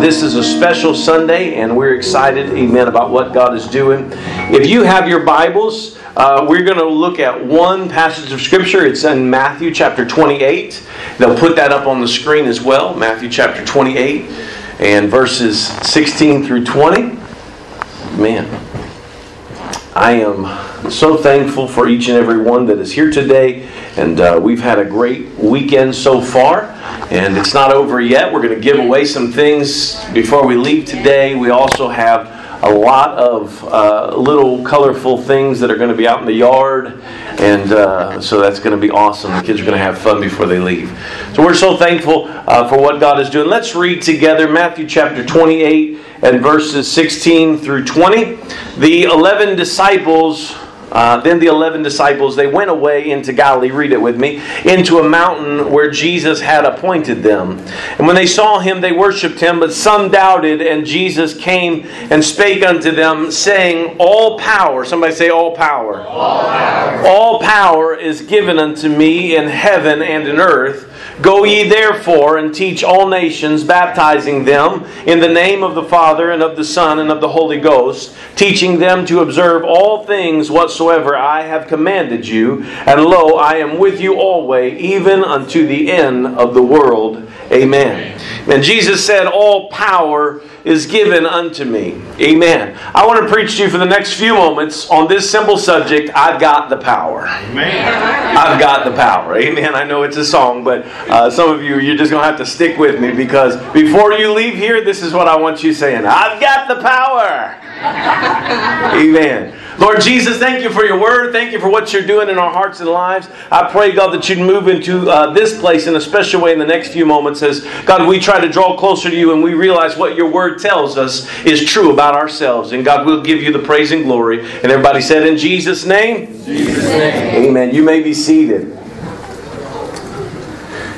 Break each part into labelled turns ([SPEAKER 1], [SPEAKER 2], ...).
[SPEAKER 1] this is a special Sunday, and we're excited, amen, about what God is doing. If you have your Bibles, uh, we're going to look at one passage of Scripture. It's in Matthew chapter 28. They'll put that up on the screen as well. Matthew chapter 28 and verses 16 through 20. Man, I am so thankful for each and every one that is here today, and uh, we've had a great weekend so far. And it's not over yet. We're going to give away some things before we leave today. We also have a lot of uh, little colorful things that are going to be out in the yard. And uh, so that's going to be awesome. The kids are going to have fun before they leave. So we're so thankful uh, for what God is doing. Let's read together Matthew chapter 28 and verses 16 through 20. The 11 disciples uh, then the eleven disciples they went away into Galilee. Read it with me into a mountain where Jesus had appointed them. And when they saw him, they worshipped him, but some doubted. And Jesus came and spake unto them, saying, "All power." Somebody say, "All power."
[SPEAKER 2] All power,
[SPEAKER 1] All power is given unto me in heaven and in earth. Go ye therefore and teach all nations, baptizing them in the name of the Father and of the Son and of the Holy Ghost, teaching them to observe all things whatsoever I have commanded you. And lo, I am with you always, even unto the end of the world. Amen. And Jesus said, All power is given unto me. Amen. I want to preach to you for the next few moments on this simple subject I've got the power.
[SPEAKER 2] Amen.
[SPEAKER 1] I've got the power. Amen. I know it's a song, but uh, some of you, you're just going to have to stick with me because before you leave here, this is what I want you saying I've got the power. Amen. Lord Jesus, thank you for your word. Thank you for what you're doing in our hearts and lives. I pray, God, that you'd move into uh, this place in a special way in the next few moments as, God, we try to draw closer to you and we realize what your word tells us is true about ourselves. And, God, we'll give you the praise and glory. And everybody said, In Jesus' name?
[SPEAKER 2] Jesus' name.
[SPEAKER 1] Amen. You may be seated.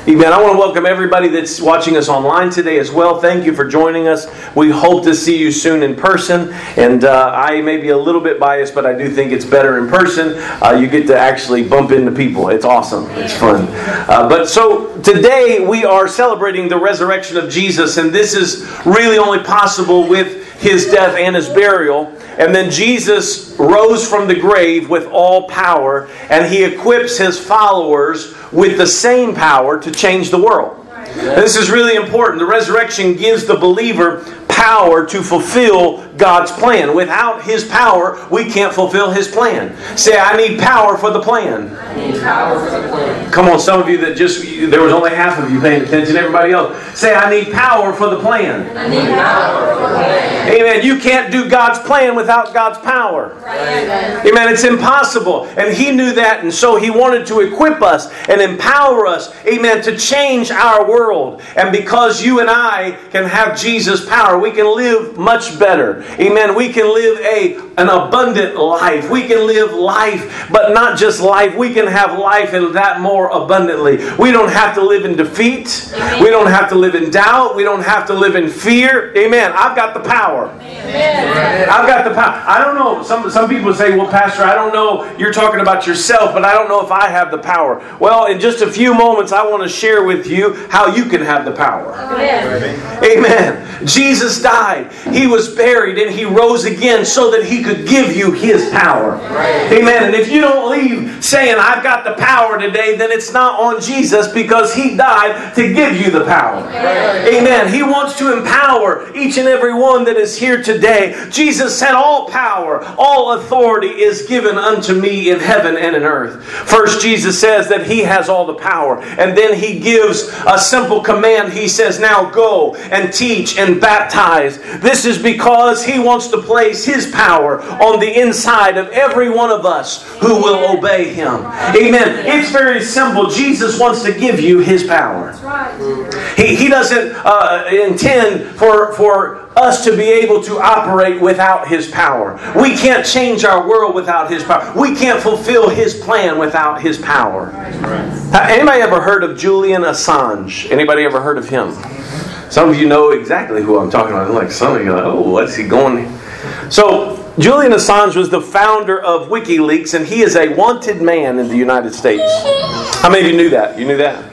[SPEAKER 1] Amen. I want to welcome everybody that's watching us online today as well. Thank you for joining us. We hope to see you soon in person. And uh, I may be a little bit biased, but I do think it's better in person. Uh, you get to actually bump into people. It's awesome. It's fun. Uh, but so today we are celebrating the resurrection of Jesus, and this is really only possible with his death and his burial. And then Jesus rose from the grave with all power, and he equips his followers with the same power to change the world. This is really important. The resurrection gives the believer power to fulfill God's plan. Without His power, we can't fulfill His plan. Say, I need power for the plan.
[SPEAKER 2] I need power for the plan.
[SPEAKER 1] Come on, some of you that just, there was only half of you paying attention, everybody else. Say, I need power for the plan.
[SPEAKER 2] I need power for the plan.
[SPEAKER 1] Amen. You can't do God's plan without God's power.
[SPEAKER 2] Amen.
[SPEAKER 1] Amen. It's impossible. And he knew that, and so he wanted to equip us and empower us, amen, to change our world. And because you and I can have Jesus' power, we can live much better. Amen. We can live a an abundant life. We can live life, but not just life. We can have life and that more abundantly. We don't have to live in defeat. We don't have to live in doubt. We don't have to live in fear. Amen. I've got the power.
[SPEAKER 2] Amen.
[SPEAKER 1] I've got the power. I don't know. Some, some people say, well, Pastor, I don't know. You're talking about yourself, but I don't know if I have the power. Well, in just a few moments, I want to share with you how you can have the power.
[SPEAKER 2] Amen.
[SPEAKER 1] Amen. Jesus died. He was buried and he rose again so that he could give you his power. Amen. And if you don't leave saying, I've got the power today, then it's not on Jesus because he died to give you the power. Amen. He wants to empower each and every one that is here today. Jesus said, All power, all authority is given unto me in heaven and in earth. First, Jesus says that he has all the power. And then he gives a simple command. He says, Now go and teach and baptize. This is because he wants to place his power on the inside of every one of us who will obey him. Amen. It's very simple. Jesus wants to give you his power. He, he doesn't uh, intend for, for us to be able to operate without His power. We can't change our world without His power. We can't fulfill His plan without His power. Anybody ever heard of Julian Assange? Anybody ever heard of him? Some of you know exactly who I'm talking about. Like some of you, are like, oh, what's he going? So Julian Assange was the founder of WikiLeaks, and he is a wanted man in the United States. How many of you knew that? You knew that?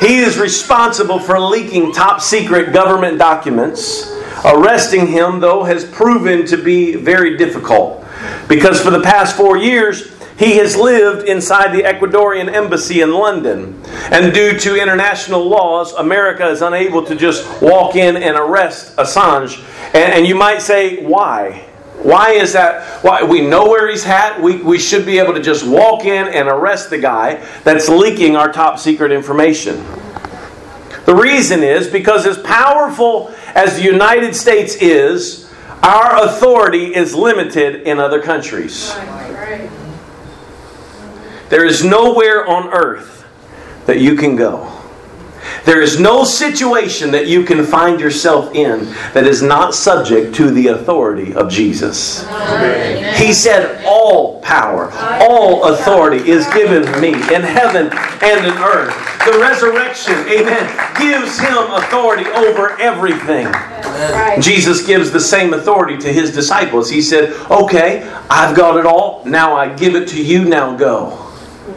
[SPEAKER 1] He is responsible for leaking top secret government documents. Arresting him, though, has proven to be very difficult because for the past four years, he has lived inside the Ecuadorian embassy in London. And due to international laws, America is unable to just walk in and arrest Assange. And, and you might say, why? Why is that? Why we know where he's at. We, we should be able to just walk in and arrest the guy that's leaking our top secret information. The reason is because as powerful as the United States is, our authority is limited in other countries. There is nowhere on earth that you can go. There is no situation that you can find yourself in that is not subject to the authority of Jesus. He said, All power, all authority is given me in heaven and in earth. The resurrection, amen, gives him authority over everything. Jesus gives the same authority to his disciples. He said, Okay, I've got it all. Now I give it to you. Now go.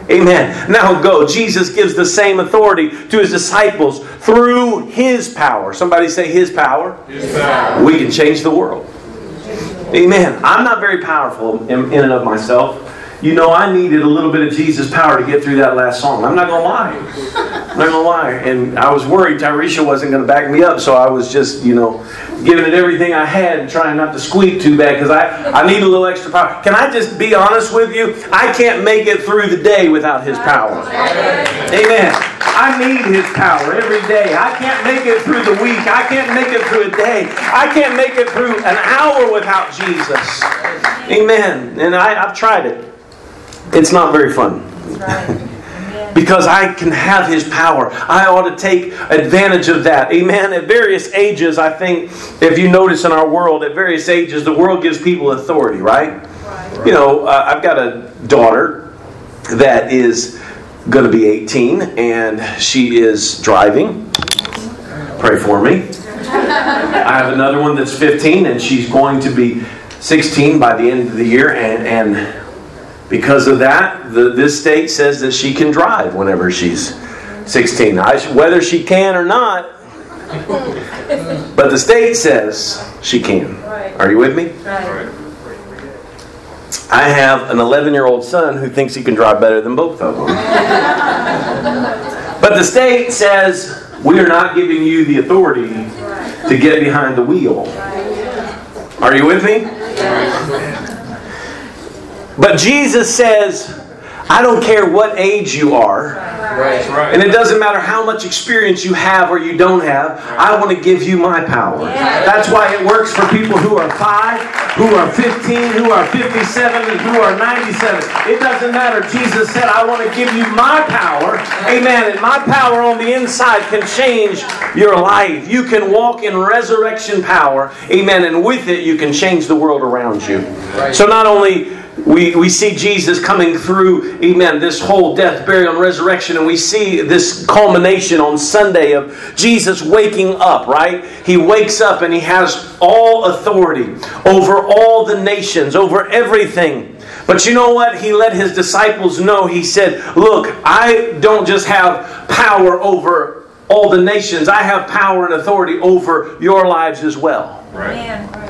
[SPEAKER 1] Amen. Now go. Jesus gives the same authority to his disciples through his power. Somebody say his power.
[SPEAKER 2] His power.
[SPEAKER 1] We can change the world. Amen. I'm not very powerful in, in and of myself. You know, I needed a little bit of Jesus' power to get through that last song. I'm not going to lie. I'm not going to lie. And I was worried Tyresha wasn't going to back me up, so I was just, you know, giving it everything I had and trying not to squeak too bad because I, I need a little extra power. Can I just be honest with you? I can't make it through the day without His power. Amen. I need His power every day. I can't make it through the week. I can't make it through a day. I can't make it through an hour without Jesus. Amen. And I, I've tried it. It's not very fun. because I can have His power. I ought to take advantage of that. Amen. At various ages, I think, if you notice in our world, at various ages, the world gives people authority, right? You know, uh, I've got a daughter that is going to be 18 and she is driving. Pray for me. I have another one that's 15 and she's going to be 16 by the end of the year and, and because of that, the, this state says that she can drive whenever she's 16. I, whether she can or not, but the state says she can. Are you with me? I have an 11 year old son who thinks he can drive better than both of them. but the state says we are not giving you the authority to get behind the wheel. Are you with me? But Jesus says, I don't care what age you are.
[SPEAKER 2] Right.
[SPEAKER 1] And it doesn't matter how much experience you have or you don't have, I want to give you my power. That's why it works for people who are 5, who are 15, who are 57, and who are 97. It doesn't matter. Jesus said, I want to give you my power. Amen. And my power on the inside can change your life. You can walk in resurrection power. Amen. And with it, you can change the world around you. So not only we, we see Jesus coming through, amen, this whole death, burial, and resurrection, and we see this culmination on Sunday of Jesus waking up, right? He wakes up and he has all authority over all the nations, over everything. But you know what? He let his disciples know. He said, Look, I don't just have power over all the nations, I have power and authority over your lives as well.
[SPEAKER 2] Right.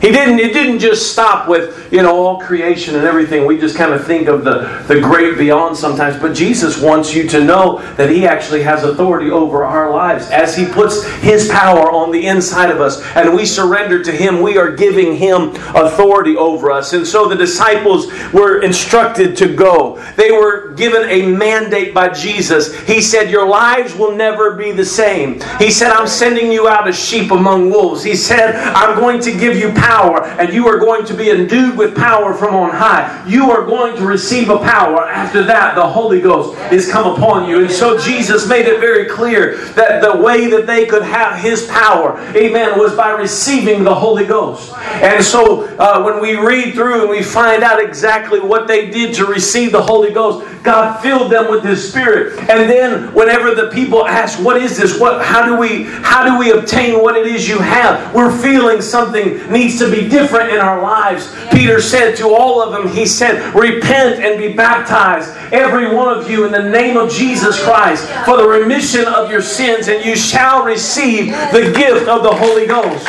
[SPEAKER 1] He didn't, it didn't just stop with, you know, all creation and everything. We just kind of think of the, the great beyond sometimes. But Jesus wants you to know that He actually has authority over our lives. As He puts His power on the inside of us and we surrender to Him, we are giving Him authority over us. And so the disciples were instructed to go. They were given a mandate by Jesus. He said, Your lives will never be the same. He said, I'm sending you out as sheep among wolves. He said, I'm going to give you power power, and you are going to be endued with power from on high. You are going to receive a power. After that, the Holy Ghost is come upon you. And so Jesus made it very clear that the way that they could have His power, amen, was by receiving the Holy Ghost. And so uh, when we read through and we find out exactly what they did to receive the Holy Ghost, God filled them with His Spirit. And then whenever the people ask, "What is this? What? How do we? How do we obtain what it is you have?" We're feeling something needs to be different in our lives. Peter said to all of them, he said, "Repent and be baptized, every one of you, in the name of Jesus Christ, for the remission of your sins, and you shall receive the gift of the Holy Ghost."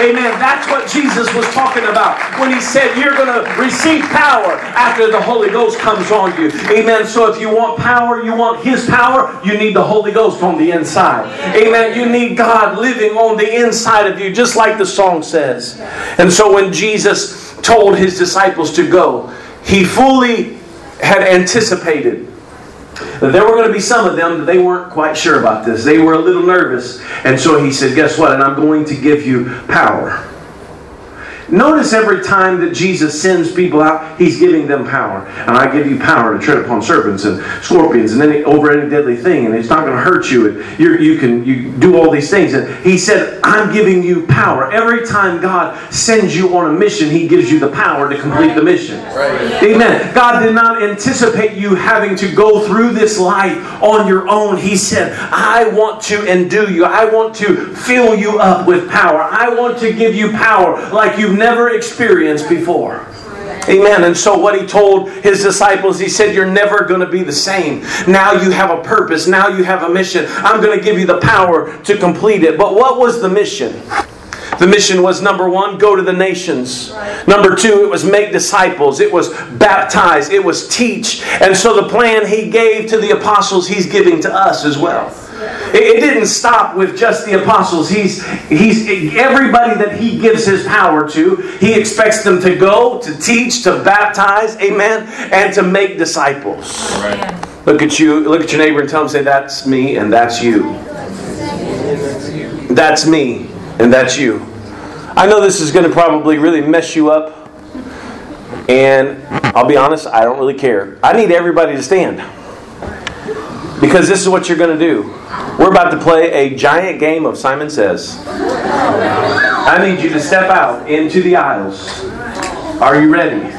[SPEAKER 1] Amen. That's what Jesus was talking about when he said, You're going to receive power after the Holy Ghost comes on you. Amen. So if you want power, you want his power, you need the Holy Ghost on the inside. Amen. You need God living on the inside of you, just like the song says. And so when Jesus told his disciples to go, he fully had anticipated that there were going to be some of them that they weren't quite sure about this. They were a little nervous. And so he said, Guess what? And I'm going to give you power. Notice every time that Jesus sends people out, He's giving them power. And I give you power to tread upon serpents and scorpions and any, over any deadly thing, and it's not going to hurt you. And you can you do all these things. And He said, I'm giving you power. Every time God sends you on a mission, He gives you the power to complete the mission. Right. Amen. God did not anticipate you having to go through this life on your own. He said, I want to endue you. I want to fill you up with power. I want to give you power like you've never experienced before. Amen. And so, what he told his disciples, he said, You're never going to be the same. Now you have a purpose. Now you have a mission. I'm going to give you the power to complete it. But what was the mission? The mission was number one, go to the nations. Number two, it was make disciples. It was baptize. It was teach. And so the plan he gave to the apostles, he's giving to us as well. It, didn't stop with just the apostles. He's, he's everybody that he gives his power to, he expects them to go, to teach, to baptize, amen, and to make disciples. Right. Look at you, look at your neighbor and tell him, say, that's me and that's you. That's me and that's you. I know this is going to probably really mess you up. And I'll be honest, I don't really care. I need everybody to stand. Because this is what you're going to do. We're about to play a giant game of Simon Says. I need you to step out into the aisles. Are you ready?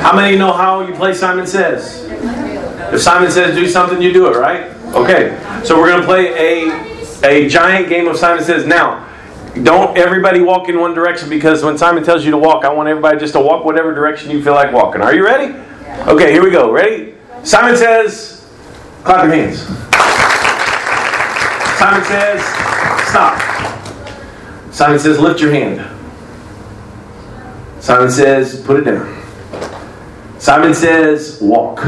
[SPEAKER 1] How many know how you play Simon Says? If Simon says do something, you do it, right? Okay. So we're going to play a, a giant game of Simon Says. Now, don't everybody walk in one direction because when Simon tells you to walk, I want everybody just to walk whatever direction you feel like walking. Are you ready? Okay, here we go. Ready? Simon says, Clap your hands. Simon says, stop. Simon says, lift your hand. Simon says, put it down. Simon says, walk.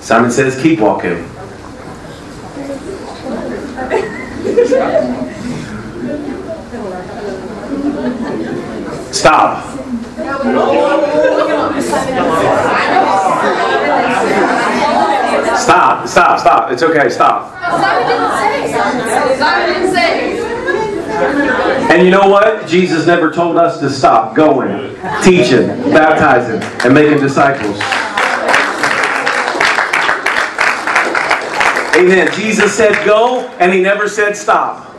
[SPEAKER 1] Simon says, keep walking. Stop. Stop, stop, stop. It's okay, stop. And you know what? Jesus never told us to stop going, teaching, baptizing, and making disciples. Amen. Jesus said go, and he never said stop.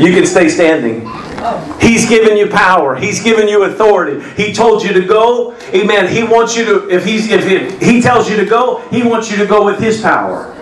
[SPEAKER 1] You can stay standing. He's given you power. He's given you authority. He told you to go. Amen. He wants you to, if he's if he tells you to go, he wants you to go with his power.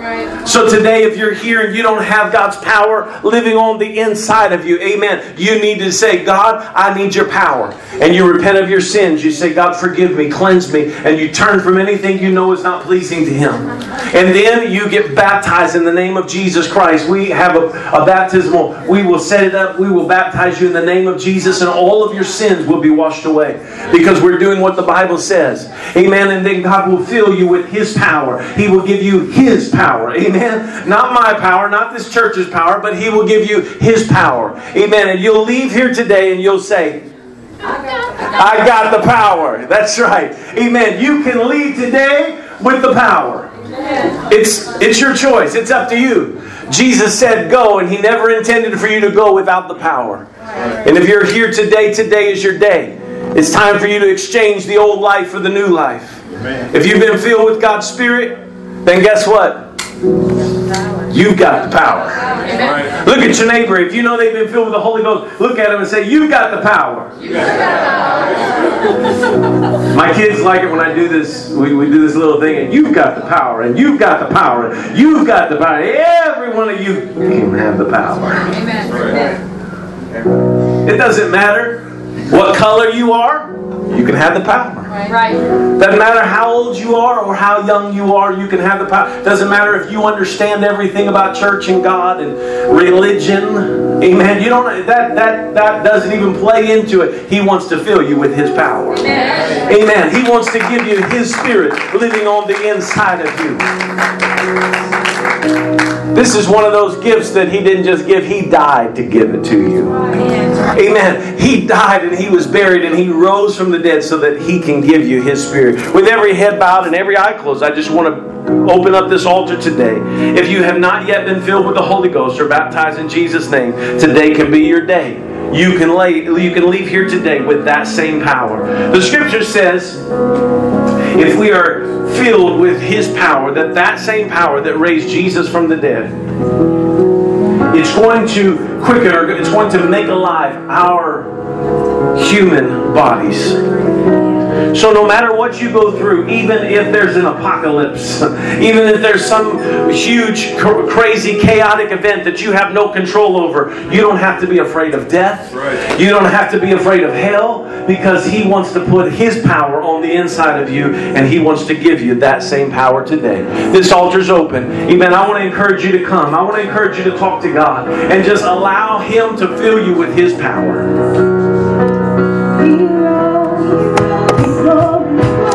[SPEAKER 1] So today, if you're here and you don't have God's power living on the inside of you, amen, you need to say, God, I need your power. And you repent of your sins. You say, God, forgive me, cleanse me. And you turn from anything you know is not pleasing to Him. And then you get baptized in the name of Jesus Christ. We have a, a baptismal, we will set it up, we will baptize you in the name of Jesus, and all of your sins will be washed away. Because we're doing what the Bible says. Amen. And then God will fill you with His power. He will give you His power. Amen. Not my power, not this church's power, but He will give you His power. Amen. And you'll leave here today and you'll say, I got the power. That's right. Amen. You can leave today with the power. It's it's your choice. It's up to you. Jesus said go and he never intended for you to go without the power. And if you're here today, today is your day. It's time for you to exchange the old life for the new life. Amen. If you've been filled with God's Spirit, then guess what? You've got the power.
[SPEAKER 2] Right.
[SPEAKER 1] Look at your neighbor. If you know they've been filled with the Holy Ghost, look at them and say, You've got the power. My kids like it when I do this. We, we do this little thing, and you've got the power, and you've got the power, and you've got the power. Every one of you can have the power. Amen. It doesn't matter what color you are, you can have the power.
[SPEAKER 3] Right.
[SPEAKER 1] Doesn't matter how old you are or how young you are, you can have the power. Doesn't matter if you understand everything about church and God and religion. Amen. You don't that that that doesn't even play into it. He wants to fill you with his power. Amen. He wants to give you his spirit living on the inside of you. This is one of those gifts that he didn't just give, he died to give it to you. Amen. He died he was buried and he rose from the dead so that he can give you his spirit. With every head bowed and every eye closed, I just want to open up this altar today. If you have not yet been filled with the Holy Ghost or baptized in Jesus' name, today can be your day. You can lay, you can leave here today with that same power. The scripture says if we are filled with his power, that that same power that raised Jesus from the dead, it's going to quicken or it's going to make alive our human bodies. So no matter what you go through, even if there's an apocalypse, even if there's some huge, cr- crazy, chaotic event that you have no control over, you don't have to be afraid of death.
[SPEAKER 2] Right.
[SPEAKER 1] You don't have to be afraid of hell because He wants to put His power on the inside of you and He wants to give you that same power today. This altar's open. Amen. I want to encourage you to come. I want to encourage you to talk to God and just allow Him to fill you with His power.
[SPEAKER 3] You